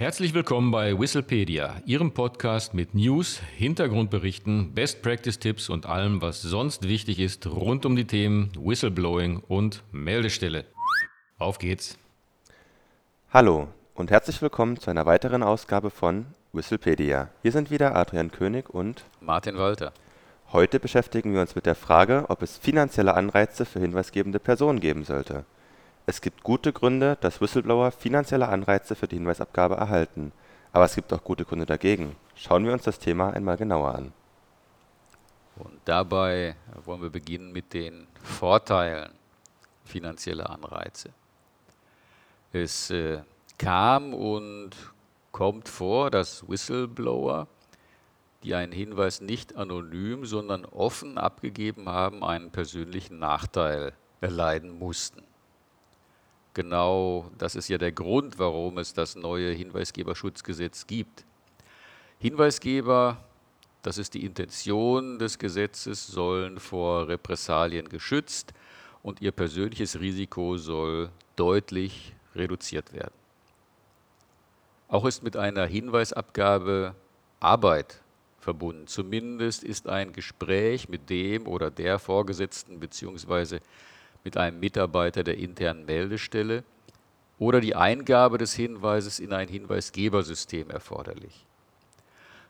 Herzlich willkommen bei Whistlepedia, Ihrem Podcast mit News, Hintergrundberichten, Best Practice Tipps und allem, was sonst wichtig ist rund um die Themen Whistleblowing und Meldestelle. Auf geht's! Hallo und herzlich willkommen zu einer weiteren Ausgabe von Whistlepedia. Hier sind wieder Adrian König und Martin Walter. Heute beschäftigen wir uns mit der Frage, ob es finanzielle Anreize für hinweisgebende Personen geben sollte. Es gibt gute Gründe, dass Whistleblower finanzielle Anreize für die Hinweisabgabe erhalten, aber es gibt auch gute Gründe dagegen. Schauen wir uns das Thema einmal genauer an. Und dabei wollen wir beginnen mit den Vorteilen finanzieller Anreize. Es äh, kam und kommt vor, dass Whistleblower, die einen Hinweis nicht anonym, sondern offen abgegeben haben, einen persönlichen Nachteil erleiden mussten. Genau das ist ja der Grund, warum es das neue Hinweisgeberschutzgesetz gibt. Hinweisgeber, das ist die Intention des Gesetzes, sollen vor Repressalien geschützt und ihr persönliches Risiko soll deutlich reduziert werden. Auch ist mit einer Hinweisabgabe Arbeit verbunden. Zumindest ist ein Gespräch mit dem oder der Vorgesetzten bzw mit einem Mitarbeiter der internen Meldestelle oder die Eingabe des Hinweises in ein Hinweisgebersystem erforderlich.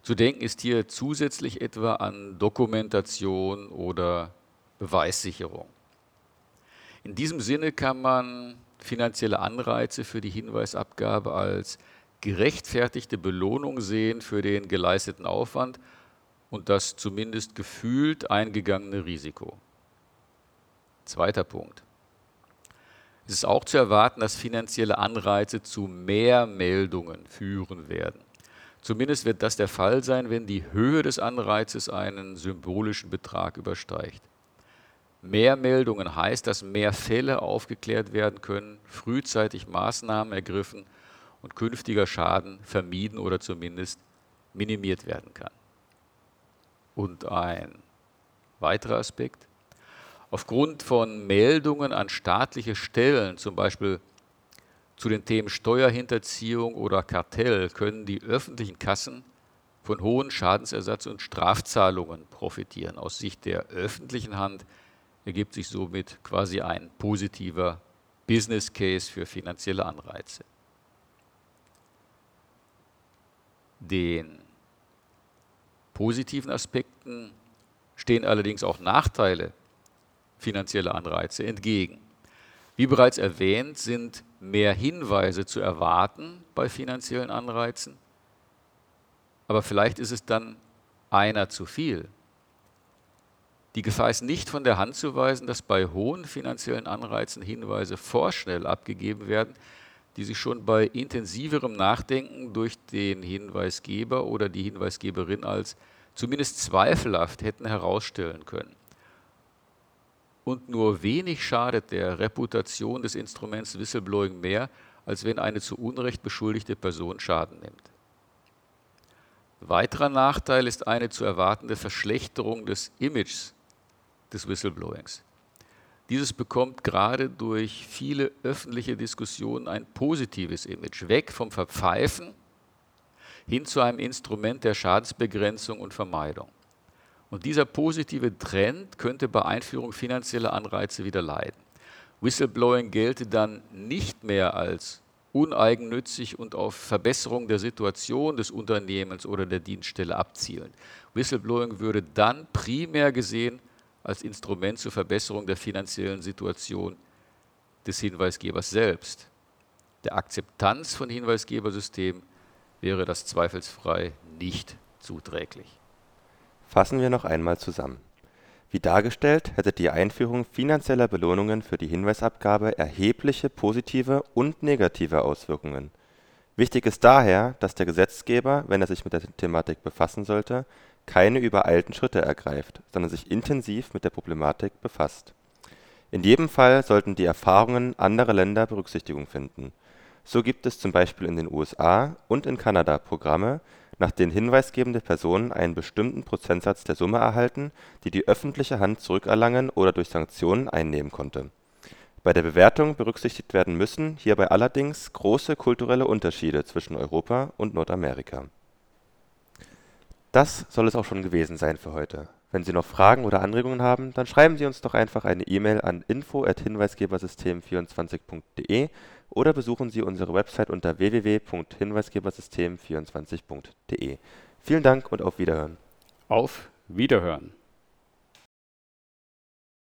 Zu denken ist hier zusätzlich etwa an Dokumentation oder Beweissicherung. In diesem Sinne kann man finanzielle Anreize für die Hinweisabgabe als gerechtfertigte Belohnung sehen für den geleisteten Aufwand und das zumindest gefühlt eingegangene Risiko. Zweiter Punkt. Es ist auch zu erwarten, dass finanzielle Anreize zu mehr Meldungen führen werden. Zumindest wird das der Fall sein, wenn die Höhe des Anreizes einen symbolischen Betrag übersteigt. Mehr Meldungen heißt, dass mehr Fälle aufgeklärt werden können, frühzeitig Maßnahmen ergriffen und künftiger Schaden vermieden oder zumindest minimiert werden kann. Und ein weiterer Aspekt. Aufgrund von Meldungen an staatliche Stellen, zum Beispiel zu den Themen Steuerhinterziehung oder Kartell, können die öffentlichen Kassen von hohen Schadensersatz- und Strafzahlungen profitieren. Aus Sicht der öffentlichen Hand ergibt sich somit quasi ein positiver Business Case für finanzielle Anreize. Den positiven Aspekten stehen allerdings auch Nachteile finanzielle Anreize entgegen. Wie bereits erwähnt, sind mehr Hinweise zu erwarten bei finanziellen Anreizen, aber vielleicht ist es dann einer zu viel. Die Gefahr ist nicht von der Hand zu weisen, dass bei hohen finanziellen Anreizen Hinweise vorschnell abgegeben werden, die sich schon bei intensiverem Nachdenken durch den Hinweisgeber oder die Hinweisgeberin als zumindest zweifelhaft hätten herausstellen können und nur wenig schadet der Reputation des Instruments Whistleblowing mehr, als wenn eine zu Unrecht beschuldigte Person Schaden nimmt. Weiterer Nachteil ist eine zu erwartende Verschlechterung des Images des Whistleblowings. Dieses bekommt gerade durch viele öffentliche Diskussionen ein positives Image, weg vom Verpfeifen hin zu einem Instrument der Schadensbegrenzung und Vermeidung. Und dieser positive Trend könnte bei Einführung finanzieller Anreize wieder leiden. Whistleblowing gelte dann nicht mehr als uneigennützig und auf Verbesserung der Situation des Unternehmens oder der Dienststelle abzielen. Whistleblowing würde dann primär gesehen als Instrument zur Verbesserung der finanziellen Situation des Hinweisgebers selbst. Der Akzeptanz von Hinweisgebersystemen wäre das zweifelsfrei nicht zuträglich. Fassen wir noch einmal zusammen. Wie dargestellt hätte die Einführung finanzieller Belohnungen für die Hinweisabgabe erhebliche positive und negative Auswirkungen. Wichtig ist daher, dass der Gesetzgeber, wenn er sich mit der Thematik befassen sollte, keine übereilten Schritte ergreift, sondern sich intensiv mit der Problematik befasst. In jedem Fall sollten die Erfahrungen anderer Länder Berücksichtigung finden. So gibt es zum Beispiel in den USA und in Kanada Programme nach denen hinweisgebende Personen einen bestimmten Prozentsatz der Summe erhalten, die die öffentliche Hand zurückerlangen oder durch Sanktionen einnehmen konnte. Bei der Bewertung berücksichtigt werden müssen hierbei allerdings große kulturelle Unterschiede zwischen Europa und Nordamerika. Das soll es auch schon gewesen sein für heute. Wenn Sie noch Fragen oder Anregungen haben, dann schreiben Sie uns doch einfach eine E-Mail an info@hinweisgebersystem24.de oder besuchen Sie unsere Website unter www.hinweisgebersystem24.de. Vielen Dank und auf Wiederhören. Auf Wiederhören.